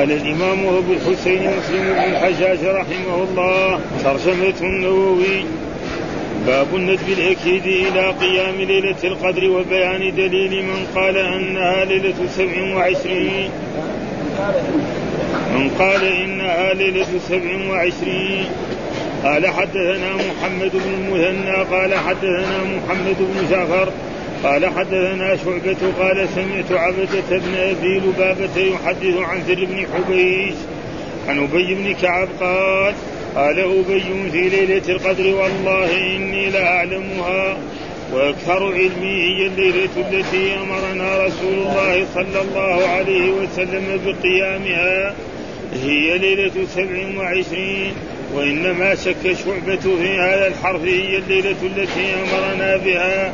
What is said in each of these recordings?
قال الإمام أبو الحسين مسلم بن الحجاج رحمه الله ترجمة النووي. باب الندب الأكيد إلى قيام ليلة القدر وبيان دليل من قال أنها ليلة سبع وعشرين. من قال إنها ليلة سبع وعشرين. قال حدثنا محمد بن المثنى قال حدثنا محمد بن جعفر قال حدثنا شعبة قال سمعت عبدة بن أبي لبابة يحدث عن ذر بن حبيش عن أبي بن كعب قال قال أبي في ليلة القدر والله إني لأعلمها وأكثر علمي هي الليلة التي أمرنا رسول الله صلى الله عليه وسلم بقيامها هي ليلة سبع وعشرين. وإنما شك شعبة في هذا الحرف هي الليلة التي أمرنا بها.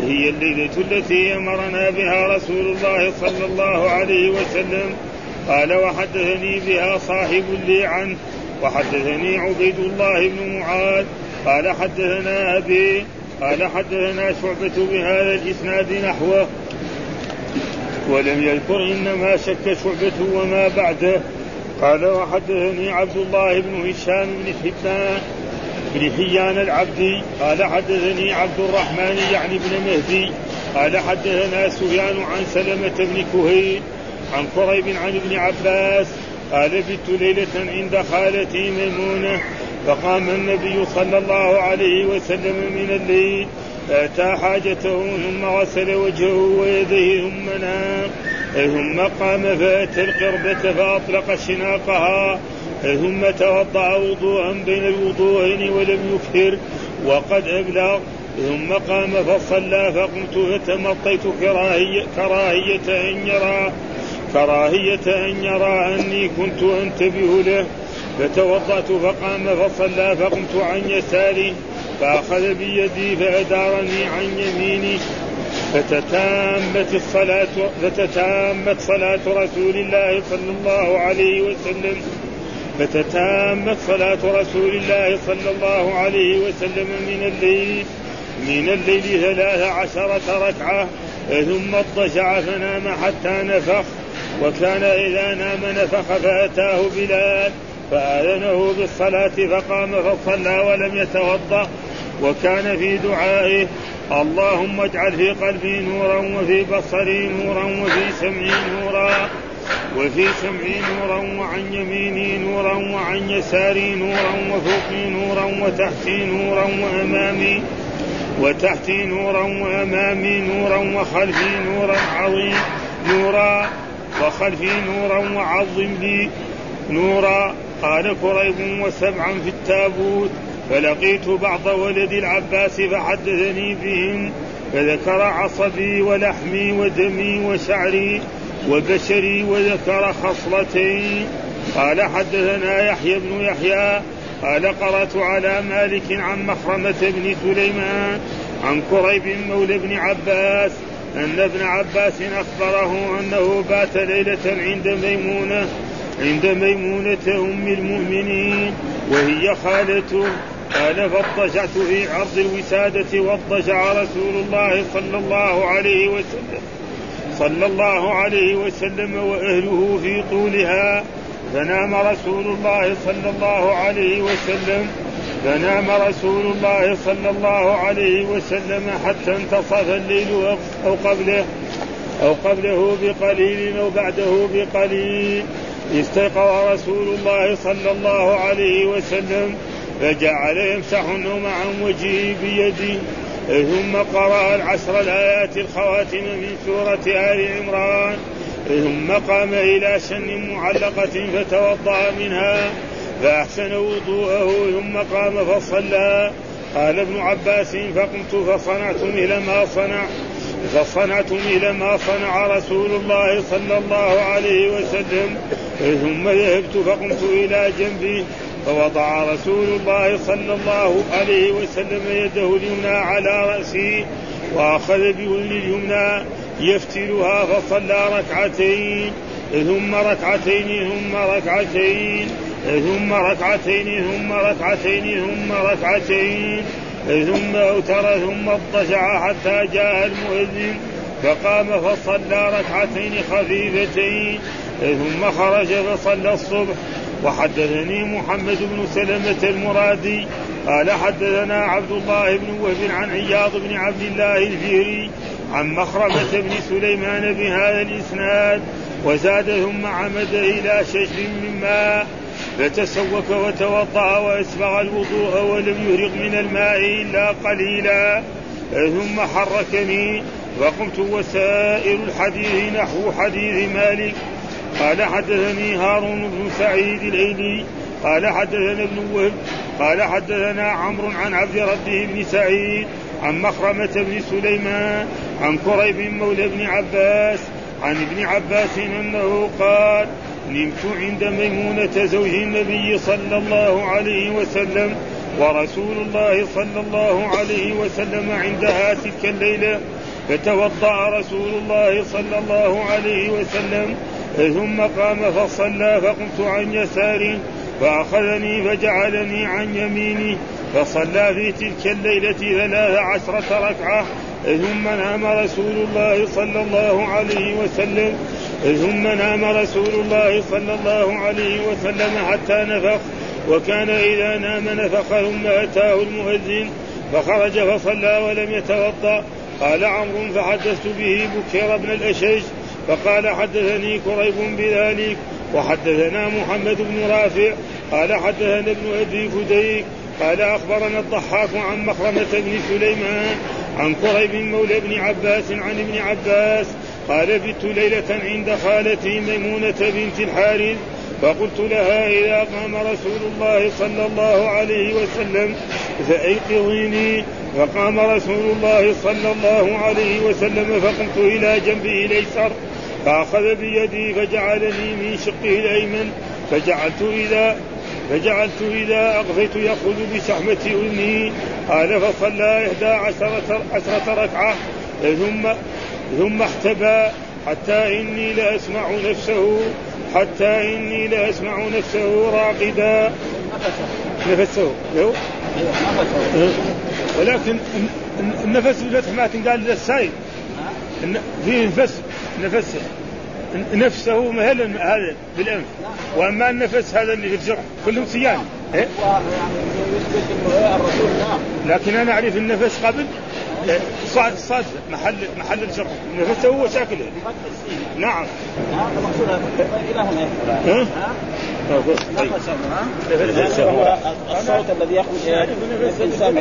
هي الليلة التي أمرنا بها رسول الله صلى الله عليه وسلم. قال وحدثني بها صاحب لي عنه. وحدثني عبيد الله بن معاذ. قال حدثنا أبي. قال حدثنا شعبة بهذا الإسناد نحوه. ولم يذكر إنما شك شعبة وما بعده. قال وحدثني عبد الله بن هشام بن حبان. بن حيان العبدي قال حدثني عبد الرحمن يعني بن مهدي. قال حدثنا سفيان عن سلمة بن كهيل عن قريب عن ابن عباس. قال بت ليلة عند خالتي ميمونة فقام النبي صلى الله عليه وسلم من الليل فأتى حاجته ثم غسل وجهه ويديه ثم نام. ثم قام فأتى القربة فأطلق شناقها. ثم توضأ وضوءا بين الوضوءين ولم يكثر وقد أبلغ. ثم قام فصلى فقمت فتمطيت كراهية, كراهية أن يرى. كراهية أن يرى أني كنت أنتبه له. فتوضأت فقام فصلى فقمت عن يساري. فأخذ بيدي فأدارني عن يميني. فتتامت الصلاة فتتامت صلاة رسول الله صلى الله عليه وسلم. فتتامت صلاة رسول الله صلى الله عليه وسلم من الليل من الليل ثلاث عشرة ركعة ثم اضطجع فنام حتى نفخ. وكان إذا نام نفخ فأتاه بلال فآذنه بالصلاة فقام فصلى ولم يتوضأ. وكان في دعائه اللهم اجعل في قلبي نورا وفي بصري نورا وفي سمعي نورا وفي سمعي نورا وعن يميني نورا وعن يساري نورا وفوقي نورا وتحتي نورا وأمامي وتحتي نورا وأمامي نورا وخلفي نورا عظيم نورا وخلفي نورا وعظم لي نورا قال كريب وسبعا في التابوت فلقيت بعض ولد العباس فحدثني بهم فذكر عصبي ولحمي ودمي وشعري وبشري وذكر خصلتين. قال حدثنا يحيى بن يحيى قال قرأت على مالك عن مخرمة بن سليمان عن كريب مولى بن عباس أن ابن عباس أخبره أنه بات ليلة عند ميمونة عند ميمونة أم المؤمنين وهي خالته قال فاضطجعت في عرض الوسادة واضطجع رسول الله صلى الله عليه وسلم صلى الله عليه وسلم وأهله في طولها. فنام رسول الله صلى الله عليه وسلم فنام رسول الله صلى الله عليه وسلم حتى انتصف الليل أو قبله أو قبله بقليل أو بعده بقليل. استيقظ رسول الله صلى الله عليه وسلم فجعل يمسح عن وجهه بيده. ثم قرأ العشر الآيات الخواتم من سورة آل عمران. ثم قام إلى شن معلقة فتوضأ منها فأحسن وضوءه. ثم قام فصلى. قال ابن عباس فقمت فصنعت مثل ما صنع. فصنعت مثل ما صنع رسول الله صلى الله عليه وسلم. ثم ذهبت فقمت إلى جنبي فوضع رسول الله صلى الله عليه وسلم يده اليمنى على رأسي وأخذ بأذن اليمنى يفتلها فصلى ركعتين ثم ركعتين ثم ركعتين ثم ركعتين ثم ركعتين ثم ركعتين ثم أوتر ثم اضطجع حتى جاء المؤذن فقام فصلى ركعتين خفيفتين ثم خرج فصلى الصبح. وحدثني محمد بن سلمة المرادي قال حدثنا عبد الله بن وهب عن عياض بن عبد الله الفيري عن مخرمة بن سليمان بهذا الإسناد وزاد ثم عمد إلى شجر من ماء فتسوك وتوضأ وأسبغ الوضوء ولم يهرق من الماء إلا قليلا ثم حركني وقمت وسائر الحديث نحو حديث مالك قال حدثني هارون بن سعيد الايلي قال حدثنا ابن وهب قال حدثنا عمرو عن عبد ربه بن سعيد عن مخرمة بن سليمان عن كريب مولى بن عباس عن ابن عباس أنه قال نمت عند ميمونة زوج النبي صلى الله عليه وسلم ورسول الله صلى الله عليه وسلم عندها تلك الليلة فتوضأ رسول الله صلى الله عليه وسلم ثم قام فصلى فقمت عن يساره فأخذني فجعلني عن يميني. فصلى في تلك الليلة ثلاث عشرة ركعة. ثم نام رسول الله صلى الله عليه وسلم. ثم نام رسول الله صلى الله عليه وسلم حتى نفخ. وكان إذا نام نفخ ثم أتاه المؤذن. فخرج فصلى ولم يتوضأ. قال عمرو فحدثت به بكير بن الأشج. فقال حدثني كريب بذلك وحدثنا محمد بن رافع قال حدثنا ابن أبي فديك قال أخبرنا الضحاك عن مخرمة بن سليمان عن كريب مولى ابن عباس عن ابن عباس قال بت ليلة عند خالتي ميمونة بنت الحارث فقلت لها إذا قام رسول الله صلى الله عليه وسلم فأيقظيني فقام رسول الله صلى الله عليه وسلم فقمت إلى جنبه الأيسر فأخذ بيدي فجعلني من شقه الأيمن فجعلت إذا فجعلت إذا أغفيت يأخذ بشحمة أذني قال فصلى إحدى عشرة, عشرة ركعة ثم ثم احتبى حتى إني لأسمع نفسه حتى إني لأسمع نفسه راقدا. نفسه. ولكن النفس ما تنقال للسائل فيه نفس نفس نفسه مهل هذا بالأنف. وأما النفس هذا اللي في الجرح كلهم صيام. إيه؟ لكن أنا أعرف النفس قبل صاد صاد محل محل الجرح نفسه هو شاكله نعم. إلى هنا الصوت الذي يخرج من الانسان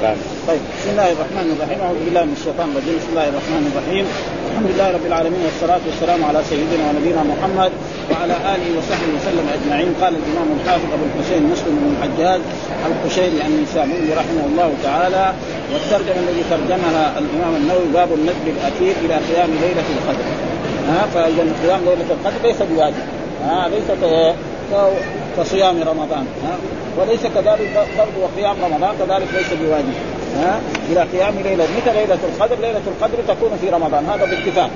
طيب بسم الله الرحمن الرحيم. أعوذ بالله من الشيطان الرجيم. بسم الله الرحمن الرحيم. الحمد لله رب العالمين والصلاة والسلام على سيدنا ونبينا محمد وعلى آله وصحبه وسلم أجمعين. قال الإمام الحافظ أبو الحسين مسلم بن الحجاج القشيري النسابوري رحمه الله تعالى. والترجمة الذي ترجمها الإمام النووي باب النجم الأخير إلى قيام ليلة القدر. ها فإذا قيام ليلة القدر ليس بواجب. ها ليس كصيام رمضان ها؟ وليس كذلك فرض وقيام رمضان كذلك ليس بواجب ها؟ إلى قيام ليلة متى ليلة القدر؟ ليلة القدر تكون في رمضان هذا باتفاق.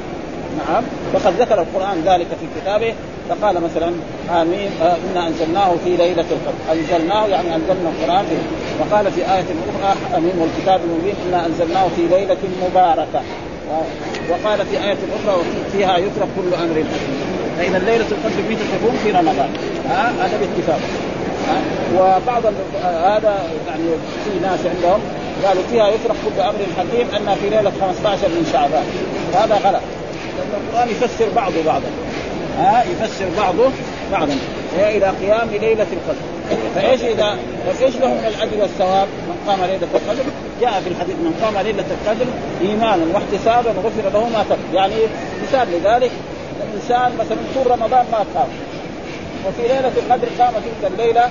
نعم؟ وقد ذكر القرآن ذلك في كتابه فقال مثلا آمين آه إنا أنزلناه في ليلة القدر. أنزلناه يعني أنزلنا القرآن فيه وقال في آية أخرى آمين والكتاب المبين إنا أنزلناه في ليلة مباركة. وقال في آية أخرى فيها يترك كل أمر حكيم. فإذا ليلة القدر متى تكون؟ في رمضان. ها؟ هذا باتفاق. وبعض هذا يعني في ناس عندهم قالوا فيها يترك كل أمر حكيم أن في ليلة 15 من شعبان. وهذا غلط. لأن القرآن يفسر بعضه بعضا. ها؟ يفسر بعضه بعضا. إلى قيام ليلة القدر. فإيش اذا إيش له من الأجر والثواب؟ من قام ليلة القدر. جاء في الحديث من قام ليلة القدر ايمانا واحتسابا غفر له ما تقدم يعني مثال لذلك الانسان مثلا طول رمضان ما قام. وفي ليلة القدر قام تلك الليلة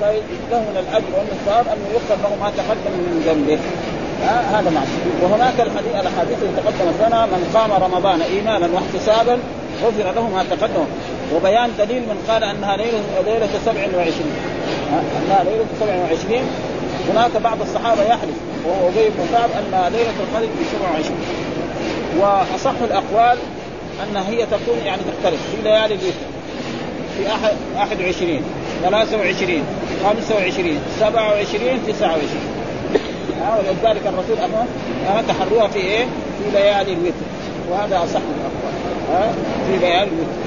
فله من الأجر والثواب انه يغفر له ما تقدم من ذنبه. هذا معنى وهناك الحديث الأحاديث التي تقدمت لنا من قام رمضان إيمانا واحتسابا غفر له ما تقدم. وبيان دليل من قال أنها ليله ليلة 27 أنها ليلة 27 هناك بعض الصحابة يحلف وهو أبي بن كعب أن ليلة القدر في 27 وأصح الأقوال أن هي تكون يعني تختلف في ليالي الوتر. في أحد 21 23 25 27 29 ولذلك الرسول أمر تحروها في إيه؟ في ليالي الوتر. وهذا أصح الأقوال. ها في ليالي الوتر.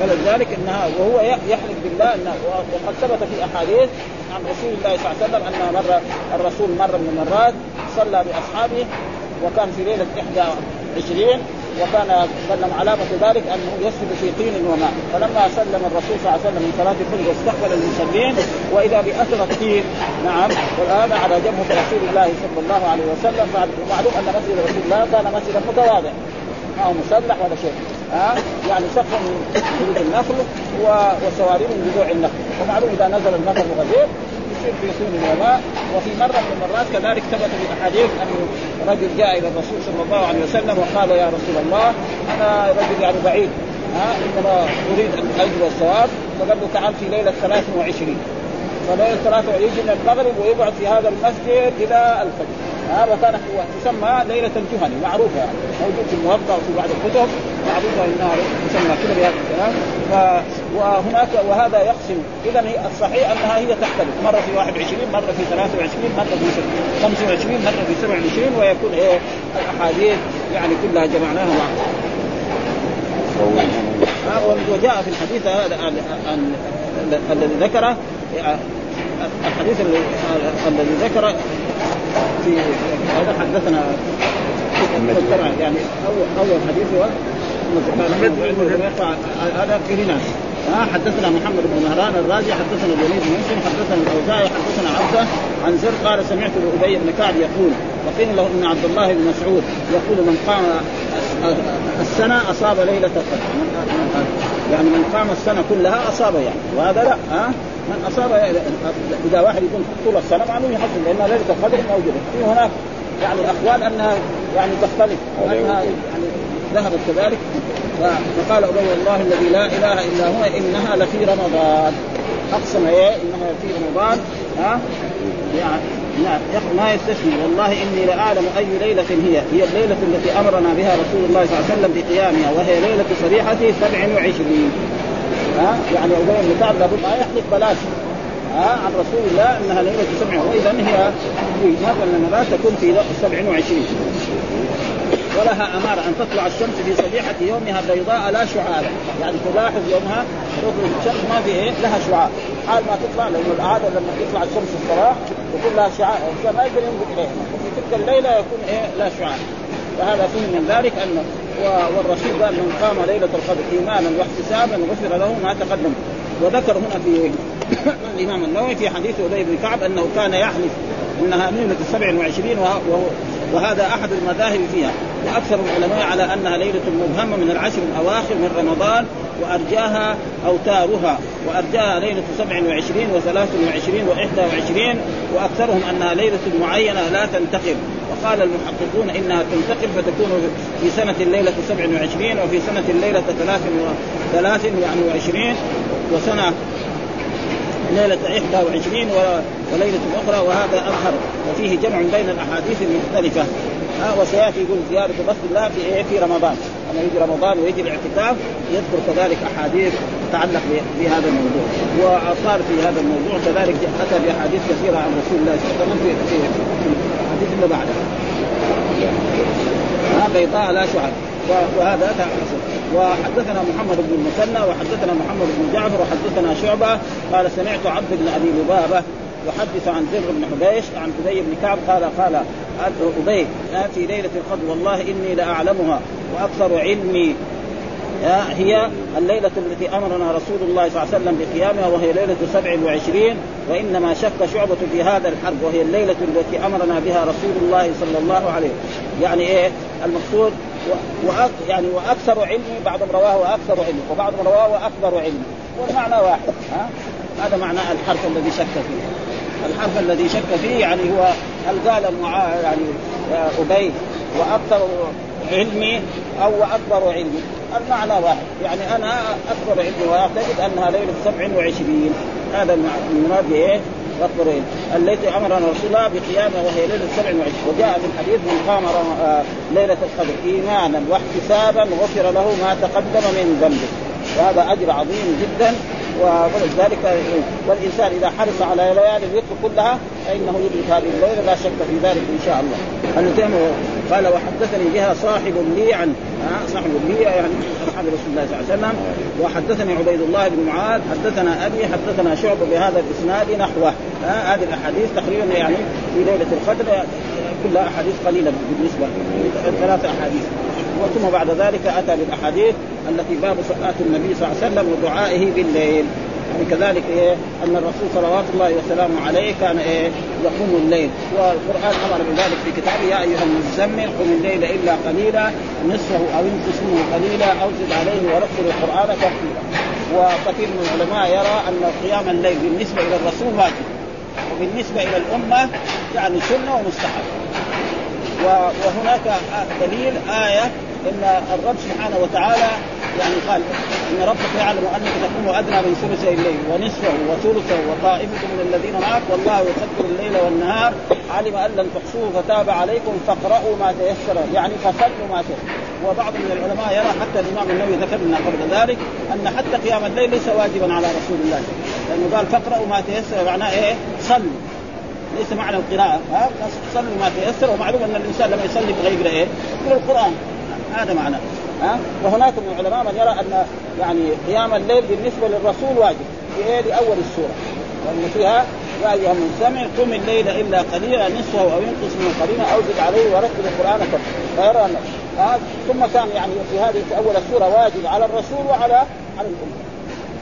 فلذلك انها وهو يحلف بالله انه وقد ثبت في أحاديث عن رسول الله صلى الله عليه وسلم أن مره الرسول مره من المرات صلى بأصحابه وكان في ليلة 21 وكان سلم علامة ذلك أنه يسجد في طين وماء. فلما سلم الرسول صلى الله عليه وسلم من صلاة الفجر واستقبل المصلين وإذا بأثر الطين نعم والآن على جنبه رسول الله صلى الله عليه وسلم معلوم أن مسجد رسول الله كان مسجدا متواضع. ما هو مسلح ولا شيء. ها؟ يعني سقف من جذوع النخل وسواري من جذوع النخل. ومعلوم إذا نزل المطر الغزير يصير سون وماء وفي مرة من المرات كذلك ثبت في الاحاديث أن رجل جاء إلى الرسول صلى الله عليه وسلم وقال يا رسول الله أنا رجل يعني بعيد ها إنما أريد أن اجر الثواب فقال له تعال في ليلة 23 فليلة 23 يجي من المغرب ويقعد في هذا المسجد إلى الفجر. ها وكانت تسمى ليلة الجهني معروفة. يعني موجود في الموضع وفي بعض الكتب معروفة إنها تسمى كذا بهذا الكلام. ف... وهناك وهذا يقسم اذا الصحيح أنها هي تختلف. مرة في 21 مرة في 23 مرة في 25 مرة في 27 ويكون إيه؟ الأحاديث يعني كلها جمعناها مع وجاء في الحديث هذا الذي ذكره الحديث الذي ذكر في هذا حدثنا يعني اول أول حديث هو هذا ناس حدثنا محمد بن مهران الرازي حدثنا الوليد بن مسلم حدثنا الأوزاعي حدثنا عبده عن زر قال سمعت أبي بن كعب يقول وقيل له إن عبد الله بن مسعود يقول من قام السنة أصاب ليلة القدر. يعني من قام السنة كلها أصاب يعني. وهذا لا ها؟ من اصاب إذا واحد يكون طول السنة معلوم يحصل لأن ليلة القدر موجودة. في هناك يعني اقوال أنها يعني تختلف وانها يعني ذهبت كذلك. فقال ابي والله الذي لا إله إلا هو إنها لفي رمضان. أقسم إيه؟ إنها في رمضان. ها؟ يعني ما يستثني. والله إني لأعلم أي ليلة هي. هي الليلة التي أمرنا بها رسول الله صلى الله عليه وسلم بقيامها وهي ليلة صريحه 27 ها؟ يعني ابي بن كعب لابد ما يحلف بلاش. ها؟ عن رسول الله إنها ليلة 27 واذا هي من المرات تكون في 27 ولها أمارة أن تطلع الشمس في صبيحة يومها بيضاء لا شعاع يعني تلاحظ يومها تخرج الشمس ما في إيه؟ لها شعاع حال ما تطلع لأنه العادة لما تطلع الشمس الصباح يكون لها شعاع ما يقدر ينظر اليها وفي تلك الليلة يكون إيه؟ لا شعاع فهذا فيه من ذلك انه والرسول قال من قام ليلة القدر إيمانا واحتسابا غفر له ما تقدم. وذكر هنا في الإمام النووي في حديث أبي بن كعب أنه كان يحلف انها ليله 27 وهذا أحد المذاهب فيها. وأكثر العلماء على أنها ليلة مبهمة من العشر الأواخر من رمضان وأرجاها أوتارها. وأرجاها ليلة 27 و23 و21 وأكثرهم أنها ليلة معينة لا تنتقل. وقال المحققون إنها تنتقل فتكون في سنة الليلة 27 وفي سنة الليلة 23 وسنة ليلة 21 وليلة أخرى وهذا أظهر وفيه جمع بين الأحاديث المختلفة. ها وسيأتي يقول زياره مسجد الله في إيه؟ في رمضان. لما يجي رمضان ويجي الاعتكاف يذكر كذلك أحاديث تتعلق بهذا الموضوع. وصار في هذا الموضوع كذلك اتى باحاديث كثيرة عن رسول الله صلى الله عليه وسلم في الحديث اللي بعده. ها بيضاء لا شعر. وهذا حصل وحدثنا محمد بن المثنى وحدثنا محمد بن جعفر وحدثنا شعبة. قال سمعت عبد بن أبي لبابة يحدث عن زر بن حبيش عن أبي بن كعب قال قال أبي في ليلة القدر والله إني لأعلمها وأكثر علمي. هي الليلة التي أمرنا رسول الله صلى الله عليه وسلم بقيامها وهي ليلة سبع وعشرين وإنما شك شعبة في هذا الحرب وهي الليلة التي أمرنا بها رسول الله صلى الله عليه وسلم. يعني إيه؟ المقصود وأك يعني وأكثر علمي بعضهم رواه وأكثر علمي وبعضهم رواه وأكبر علمي والمعنى واحد ها؟ هذا معنى الحرف الذي شك فيه. الحرف الذي شك فيه يعني هو هل قال يعني أبي وأكثر علمي أو وأكبر علمي. المعنى واحد. يعني أنا أكبر علمي وأعتقد أنها ليلة 27 هذا المراد بإيه؟ أكبر علم التي أمرنا رسول الله بقيامها وهي ليلة 27 وجاء في الحديث من قام آه، ليلة القدر إيمانا واحتسابا غفر له ما تقدم من ذنبه. وهذا أجر عظيم جدا. ولذلك والإنسان إذا حرص على ليالي الوتر كلها فإنه يدرك هذه الليلة لا شك في ذلك إن شاء الله. قال وحدثني بها صاحب لي عن صاحب لي يعني أصحاب رسول الله صلى الله عليه وسلم. وحدثني عبيد الله بن معاذ حدثنا أبي حدثنا شعبة بهذا الإسناد نحوه. هذه الأحاديث تقريبا يعني في ليلة القدر كلها أحاديث قليلة بالنسبة ثلاث أحاديث. ثم بعد ذلك أتى بالأحاديث التي باب صلاة النبي صلى الله عليه وسلم ودعائه بالليل. يعني كذلك إيه؟ أن الرسول صلوات الله وسلامه عليه كان إيه؟ يقوم الليل. والقرآن أمر بذلك في كتابه يا أيها المزمل قم الليل إلا قليلا نصفه أو انقص منه قليلا أو زد عليه ورتل القرآن ترتيلا وكثير من العلماء يرى أن قيام الليل بالنسبة إلى الرسول واجب وبالنسبة إلى الأمة يعني سنة ومستحب. وهناك دليل آية أن الرب سبحانه وتعالى يعني قال إن ربك يعلم أنك تقوم أدنى من ثلثي الليل ونصفه وثلثه وطائفة من الذين معك والله يقدر الليل والنهار. علم أن لن تحصوه فتاب عليكم فاقرأوا ما تيسر. يعني فصلوا ما تيسر. وبعض من العلماء يرى حتى الإمام النووي ذكر لنا قبل ذلك أن حتى قيام الليل ليس واجبا على رسول الله. لأنه قال فاقرأوا ما تيسر. معناه إيه؟ صلوا. ليس معنى القراءة. ها؟ صلوا ما تيسر. ومعلوم أن الإنسان لما يصلي بغير إيه؟ يقرأ القرآن. هذا معناه ها؟ وهناك من العلماء من يرى أن يعني قيام الليل بالنسبة للرسول واجب. في إيه؟ لأول السورة. لأن فيها يا أيها المستمع قم الليل إلا قليلا نصفه أو ينقص منه قليلا أو زد عليه ورتل القرآن فيرى أن ثم كان يعني في هذه في أول السورة واجب على الرسول وعلى على الأمة.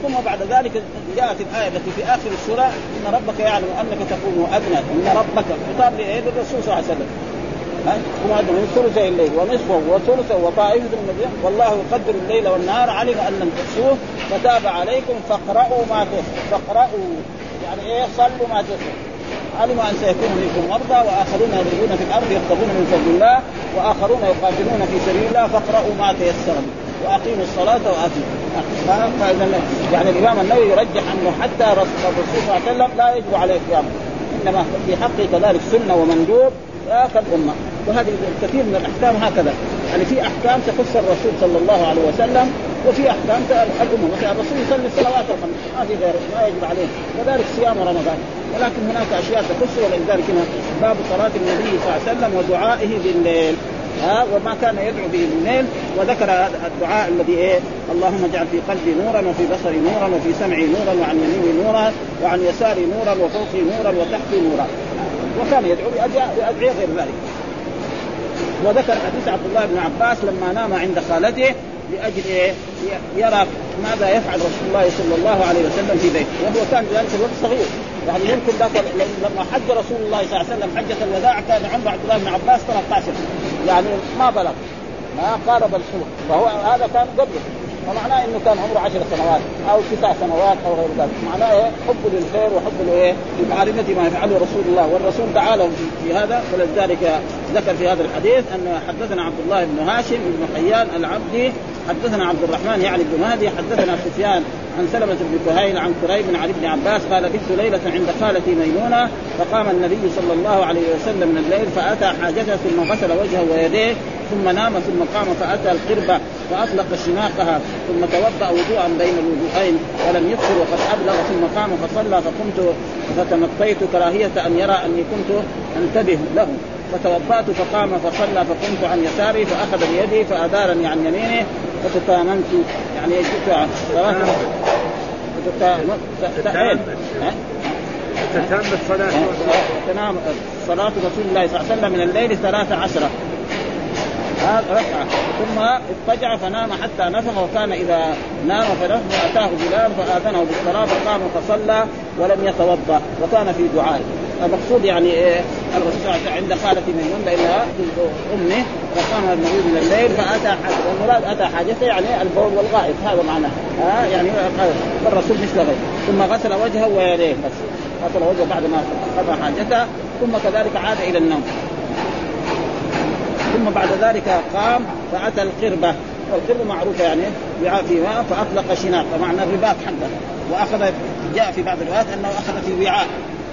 ثم بعد ذلك جاءت الآية التي في آخر السورة إن ربك يعلم أنك تكون أدنى إن ربك خطاب للرسول صلى الله عليه وسلم. ادنى من ثلثي الليل ونصفه وثلثه وطائفه من النبي والله يقدر الليل والنهار علم ان لم تحصوه فتاب عليكم فاقرأوا ما تيسر فاقرأوا يعني إيه صلوا ما تيسر علم ان سيكون منكم مرضى واخرون يضربون في الأرض يبتغون من فضل الله واخرون يقاتلون في سبيل الله فاقرأوا ما تيسر واقيموا الصلاه واتوا يعني الامام النووي يرجح انه حتى الرسول صلى الله عليه وسلم لا يجب عليه قيامه انما في حقه كذلك سنه ومندوب كالامه وهذه كثير من الأحكام هكذا. يعني في أحكام تخص الرسول صلى الله عليه وسلم وفي أحكام الأمة. مثلا الرسول يصلي الصلوات الخمس في غيره ما يجب عليه. كذلك صيام رمضان. ولكن هناك أشياء تخص ولذلك هنا باب صلاة النبي صلى الله عليه وسلم ودعائه بالليل. ها وما كان يدعو به بالليل. وذكر الدعاء الذي إيه؟ اللهم اجعل في قلبي نورا وفي بصري نورا وفي سمعي نورا وعن يميني نورا وعن يساري نورا وفوقي نورا وتحتي نورا. وكان يدعو بادعيه غير ذلك. وذكر حديث عبد الله بن عباس لما نام عند خالته لأجل إيه؟ يرى ماذا يفعل رسول الله صلى الله عليه وسلم في بيته. وهو كان ذلك الوقت صغير. يعني يمكن ذاك لما حج رسول الله صلى الله عليه وسلم حجة الوداع كان عمر عبد الله بن عباس 13 يعني ما بلغ. ما قارب الحلم. فهو هذا كان قبله. فمعناه إنه كان عمره عشر سنوات أو تسع سنوات أو غير ذلك. معناه إيه حب للخير وحب لايه لمعرفه ما يفعله رسول الله. والرسول دعا لهم في هذا ولذلك ذكر في هذا الحديث أن حدثنا عبد الله بن هاشم بن حيان العبدي حدثنا عبد الرحمن يعني بن مهدي حدثنا سفيان عن سلمة بن كهيل عن كريب عن ابن عباس قال بت ليلة عند خالتي ميمونة فقام النبي صلى الله عليه وسلم من الليل فأتى حاجته ثم غسل وجهه ويديه ثم نام ثم قام فأتى القربة فأطلق شماقها ثم توضأ وضوءا بين الوضوءين ولم يدخل وقد أبلغ ثم قام فصلى فقمت فتمطيت كراهية أن يرى أني كنت أنتبه له. فتوضأت فقام فصلى فقمت عن يساري فأخذ بيدي فأدارني عن يمينه. فتتاممت يعني جئت ثلاثة تتم الصلاة. تنام صلاة رسول الله صلى الله عليه وسلم من الليل ثلاث عشرة هذا ركعة ثم اضطجع فنام حتى نفخ وكان إذا نام فنفخ أتاه بلال فآذنه بالصلاة فقام فصلى ولم يتوضأ وكان في دعائه. المقصود يعني إيه الرسول عند خالتي ميمون لانها أمه فقام النبي من الليل فأتى حاجة والمراد أتى حاجته يعني البول والغائط هذا معناه. ها؟ يعني الرسول مثل غيره ثم غسل وجهه ويديه بس. غسل وجهه بعد ما قضى حاجته ثم كذلك عاد إلى النوم. ثم بعد ذلك قام فأتى القربة. والقربة معروفة يعني وعاء في ماء فأطلق شناق فمعنى الرباط حقه. واخذ جاء في بعض الروايات أنه أخذ في وعاء.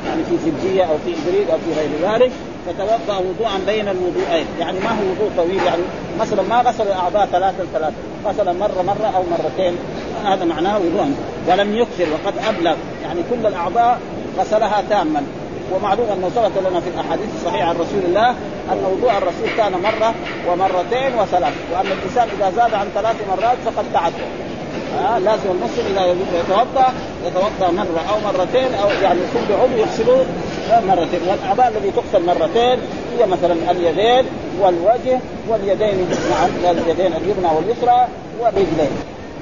يعني في زبديه أو في ابريق أو في غير ذلك فتوضا وضوءا بين الوضوءين يعني ما هو وضوء طويل يعني مثلا ما غسل الأعضاء ثلاثا ثلاثا غسل مرة مرة أو مرتين هذا معناه وضوءا. ولم يكثر وقد أبلغ. يعني كل الأعضاء غسلها تاما. ومعلوم أنه ثبت لنا في الأحاديث الصحيحة عن رسول الله أن وضوء الرسول كان مرة ومرتين وثلاث. وأن الإنسان إذا زاد عن ثلاث مرات فقد تعدى آه لازم المسلم اذا يتوضأ يتوضأ مرة أو مرتين أو يعني كل عضو يغسله مرتين. والأعضاء الذي تغسل مرتين هي مثلا اليدين والوجه واليدين نعم اليدين اليمنى واليسرى والرجلين.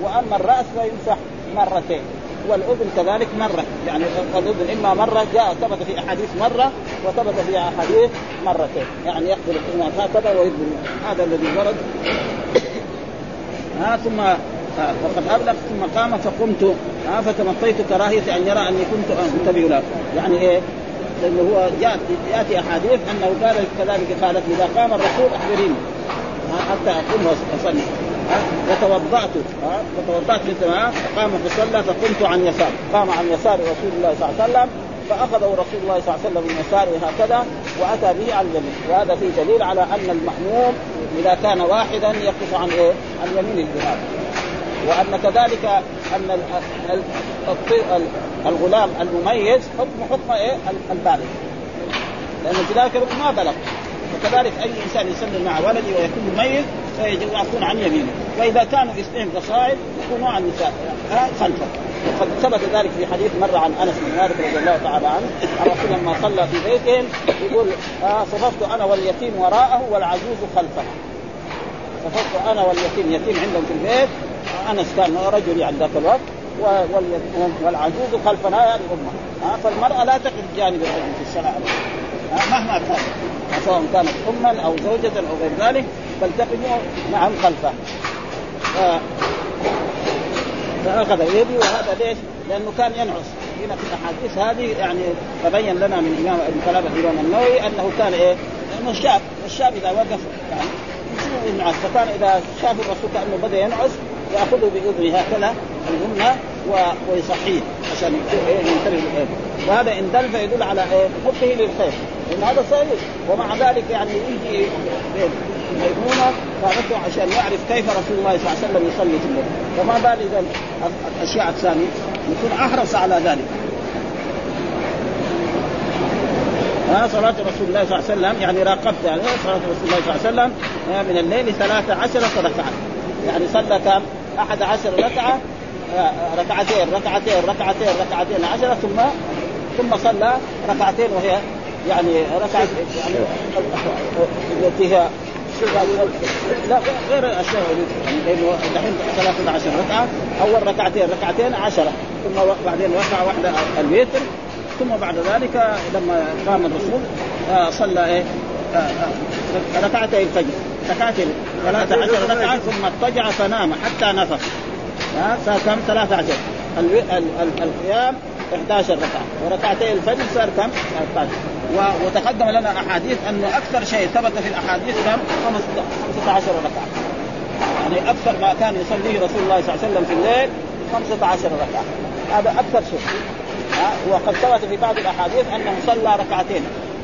وأما الرأس فيمسح مرتين والأذن كذلك مرة. يعني الأذن إما مرة جاء ثبت في أحاديث مرة وثبت في أحاديث مرتين. يعني يقبل الاذن هكذا ويذبل هذا الذي ورد. ها ثم وقد ثم قام فقمت ها فتمطيت كراهية أن يرى أني كنت أنتبه له. يعني إيه؟ لأنه هو ياتي أحاديث أنه قال كذلك قالت إذا قام الرسول اخبريني حتى أقوم واصلي وتوضأت. وتوضأت مثل ما قام فصلى فقمت عن يسار. قام عن يسار رسول الله صلى الله عليه وسلم فأخذه رسول الله صلى الله عليه وسلم من يساره هكذا وأتى به على اليمين. وهذا فيه دليل على أن المأموم إذا كان واحدا يقف عن إيه؟ عن يمين الإمام وأن كذلك أن الغلام المميز حكم حكم إيه؟ البالغ. لأن في ذلك ما بلغ. وكذلك أي إنسان يسلم مع ولده ويكون مميز فيكون عن يمينه. وإذا كانوا اثنين فصاعد يكونوا عن النساء خلفه. وقد ثبت ذلك في حديث مر عن أنس بن مالك رضي الله تعالى عنه. الرسول لما صلى في بيتهم يقول آه صففت أنا واليتيم وراءه والعجوز خلفه. صففت أنا واليتيم يتيم عندهم في البيت. أنس كان رجل يعني ذاك الوقت والعجوز خلفنا يعني امه آه فالمرأة لا تقف جانب الرجل في آه مهما كان سواء كانت اما أو زوجة أو غير ذلك فالتقموا نعم خلفه. فأخذ يدي وهذا ليش؟ لأنه كان ينعس. هنا في الأحاديث هذه يعني تبين لنا من إمام ابن كلام الإمام النووي أنه كان إيه؟ لأنه شاب. الشاب إذا وقف يعني ينعس. فكان إذا شاف الرسول كأنه بدأ ينعس ياخذه باذنه هكذا اليمنى ويصحيه عشان ينتبه؟ وهذا إن دل فيدل على إيه؟ حبه للخير. لأن هذا صحيح. ومع ذلك يعني يجي ميمونه فعرفته عشان يعرف كيف رسول الله صلى الله عليه وسلم يصلي في الليل فما بال إذا الأشياء الثانية. يكون أحرص على ذلك. ها صلاة رسول الله صلى الله عليه وسلم. يعني راقبت يعني صلاة رسول الله صلى الله عليه وسلم من الليل ثلاث عشرة ركعة يعني صلى كم؟ أحد عشر ركعة ركعتين ركعتين ركعتين ركعتين عشرة ثم ثم صلى ركعتين وهي يعني ركعة يعني التي هي لا غير الاشياء لأنه دحين 13 ركعة أول ركعتين ركعتين عشرة ثم بعدين ركعه واحدة الوتر ثم بعد ذلك لما قام الرسول آه صلى إيه آه آه ركعتي الفجر. ركعتين. 13 ركعة ثم اضطجع فنام حتى نفخ. ها كم؟ 13 القيام 11 ركعة. وركعتي الفجر صار كم؟ 13 وتقدم لنا أحاديث أنه أكثر شيء ثبت في الأحاديث كم؟ 15 ركعة. يعني أكثر ما كان يصليه رسول الله صلى الله عليه وسلم في الليل 15 ركعة. هذا أكثر شيء. وقد ثبت في بعض الأحاديث أنه صلى ركعتين.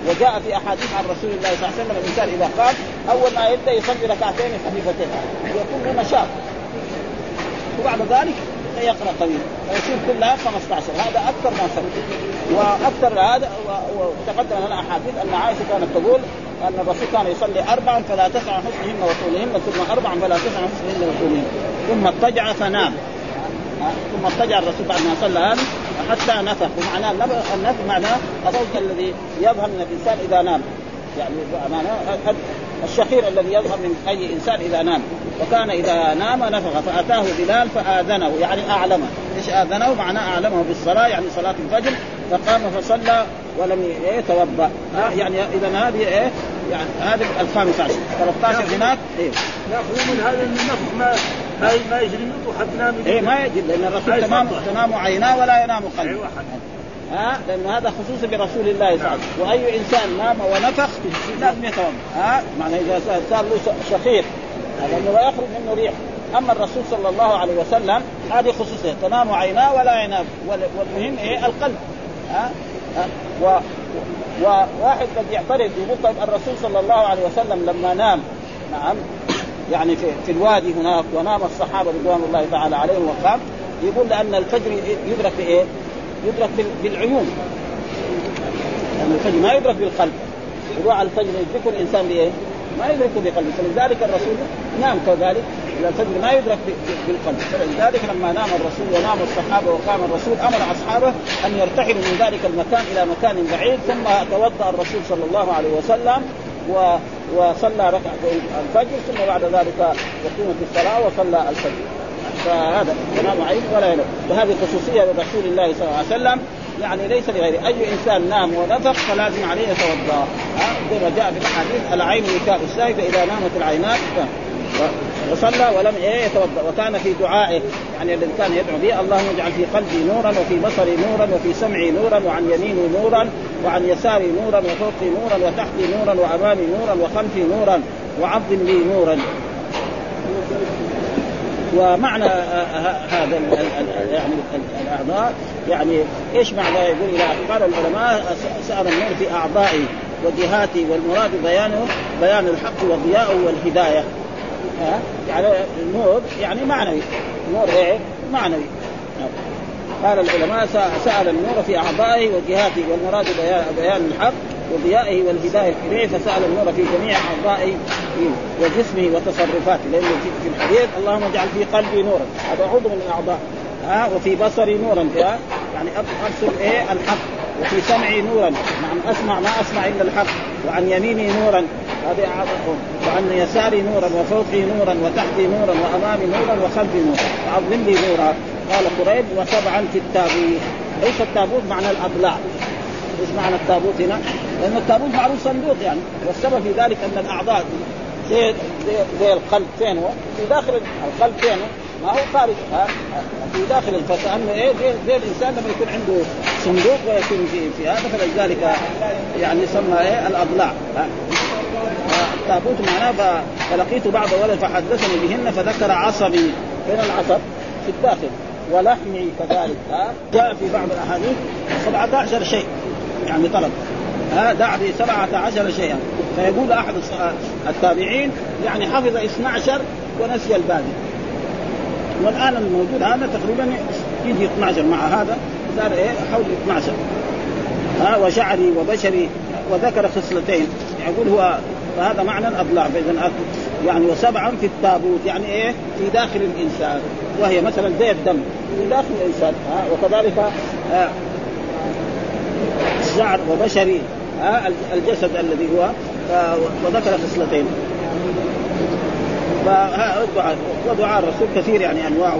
وجاء في أحاديث عن رسول الله صلى الله عليه وسلم الإنسان إذا قام أول ما يبدأ يصلي ركعتين خفيفتين يكون نشاط. وبعد ذلك يقرأ طويل فيصير كلها 15 هذا أكثر ما ثبت وأكثر هذا وتقدم لنا أحاديث أن عائشة كانت تقول أن الرسول كان يصلي اربعا فلا تسع حسنهن وطولهن ثم اربعا فلا تسع حسنهن وطولهن ثم اضطجع فنام. ثم اضطجع الرسول بعد ما صلى هذا. حتى نفخ. ومعناه النفخ معناه الصوت الذي يظهر من الإنسان إذا نام. يعني معناه الشخير الذي يظهر من أي إنسان إذا نام. وكان إذا نام نفخ فأتاه بلال فآذنه. يعني أعلمه. إيش آذنه؟ معناه أعلمه بالصلاة يعني صلاة الفجر. فقام فصلى ولم يتوضأ. ها يعني إذا هذه إيه؟ يعني هذه الخامس عشر. 13 هناك إيه. ناخذ من هذا النفخ ما ما ما يجري منه حتى نام إيه ما يجري لأن الرسول تنام تنام عيناه ولا ينام قلبه. أيوة ها؟ لأن هذا خصوصي برسول الله صلى الله عليه وسلم. وأي إنسان نام ونفخ لازم يتوضأ. ها؟ معنى إذا صار له شخير لأنه لا يخرج منه ريح. أما الرسول صلى الله عليه وسلم هذه خصوصيه تنام عيناه ولا ينام. والمهم إيه؟ القلب. ها, ها؟ و وواحد قد يعترض يقول الرسول صلى الله عليه وسلم لما نام. نعم. يعني في, في الوادي هناك ونام الصحابة رضوان الله تعالى عليهم وقام. يقول لأن الفجر يدرك بايه؟ يدرك بالعيون. لأن الفجر ما يدرك بالقلب. طلوع الفجر يدركه الإنسان بإيه؟ ما يدركه بقلبه. فلذلك الرسول نام كذلك. الفجر ما يدرك بالقلب فلذلك لما نام الرسول ونام الصحابة وقام الرسول أمر أصحابه أن يرتحلوا من ذلك المكان إلى مكان بعيد ثم توضأ الرسول صلى الله عليه وسلم و وصلى ركعتين الفجر ثم بعد ذلك يقيم في الصلاة وصلى الفجر. فهذا تمام عين ولا ينام وهذه خصوصية لرسول الله صلى الله عليه وسلم. يعني ليس لغيره. أي إنسان نام ونفخ فلازم عليه يتوضا زي ما جاء في الاحاديث العين وكاء الشاي فإذا نامت العينات وصلى ولم إيه يتوضأ. وكان في دعائه يعني الذي كان يدعو به اللهم اجعل في قلبي نورا وفي بصري نورا وفي سمعي نورا وعن يميني نورا وعن يساري نورا وفوقي نورا وتحتي نورا وأمامي نورا وخلفي نورا وعظم لي نورا. ومعنى هذا يعني الأعضاء يعني إيش معنى يقول إلى قال العلماء؟ سأل النور في أعضائي وجهاتي والمراد بيانه بيان الحق وضياءه والهداية. يعني النور يعني معنوي. نور إيه؟ معنوي. قال العلماء سأل النور في أعضائه وجهاته والمراد بيان الحق وضيائه والهداية إليه فسأل النور في جميع أعضائه وجسمه وتصرفاته. لأنه في الحديث اللهم اجعل في قلبي نورا. هذا عضو من الأعضاء. ها؟ وفي بصري نورا. يعني أبصر إيه؟ الحق. وفي سمعي نورا. نعم أسمع ما أسمع إلا الحق. وعن يميني نورا. هذه أعضاء وعن يساري نورا وفوقي نورا وتحتي نورا وأمامي نورا وخلفي نورا. وعظم لي نورا. قال قريب وسبعا في التابوت. ليس التابوت معنى الاضلاع إيش معنى التابوت هنا؟ لأن التابوت معروف صندوق يعني. والسبب في ذلك أن الأعضاء زي, زي القلب. فين هو؟ في داخل القلب. فين هو؟ ما هو خارج. ها؟ في داخل فكانه إيه؟ زي, زي الإنسان لما يكون عنده صندوق ويكون في في هذا فلذلك يعني يسمى إيه؟ الاضلاع التابوت معناه فلقيت بعض ولد فحدثني بهن فذكر عصبي. فين العصب؟ في الداخل. ولحمي كذلك. ها؟ جاء في بعض الأحاديث 17 شيء. يعني طلب. ها؟ دع ب 17 شيئا. فيقول أحد التابعين يعني حفظ 12 ونسي الباقي. والآن الموجود هذا تقريبا يجي 12 مع هذا. صار إيه؟ حول 12 ها؟ وشعري وبشري وذكر خصلتين. يقول هو فهذا معنى الاضلاع فإذا يعني وسبعا في التابوت يعني إيه؟ في داخل الانسان وهي مثلا زي الدم في داخل الانسان ها؟ وكذلك الشعر وبشري ها؟ الجسد الذي هو وذكر خصلتين. ودعاء الرسول كثير يعني انواع